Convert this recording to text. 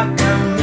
akan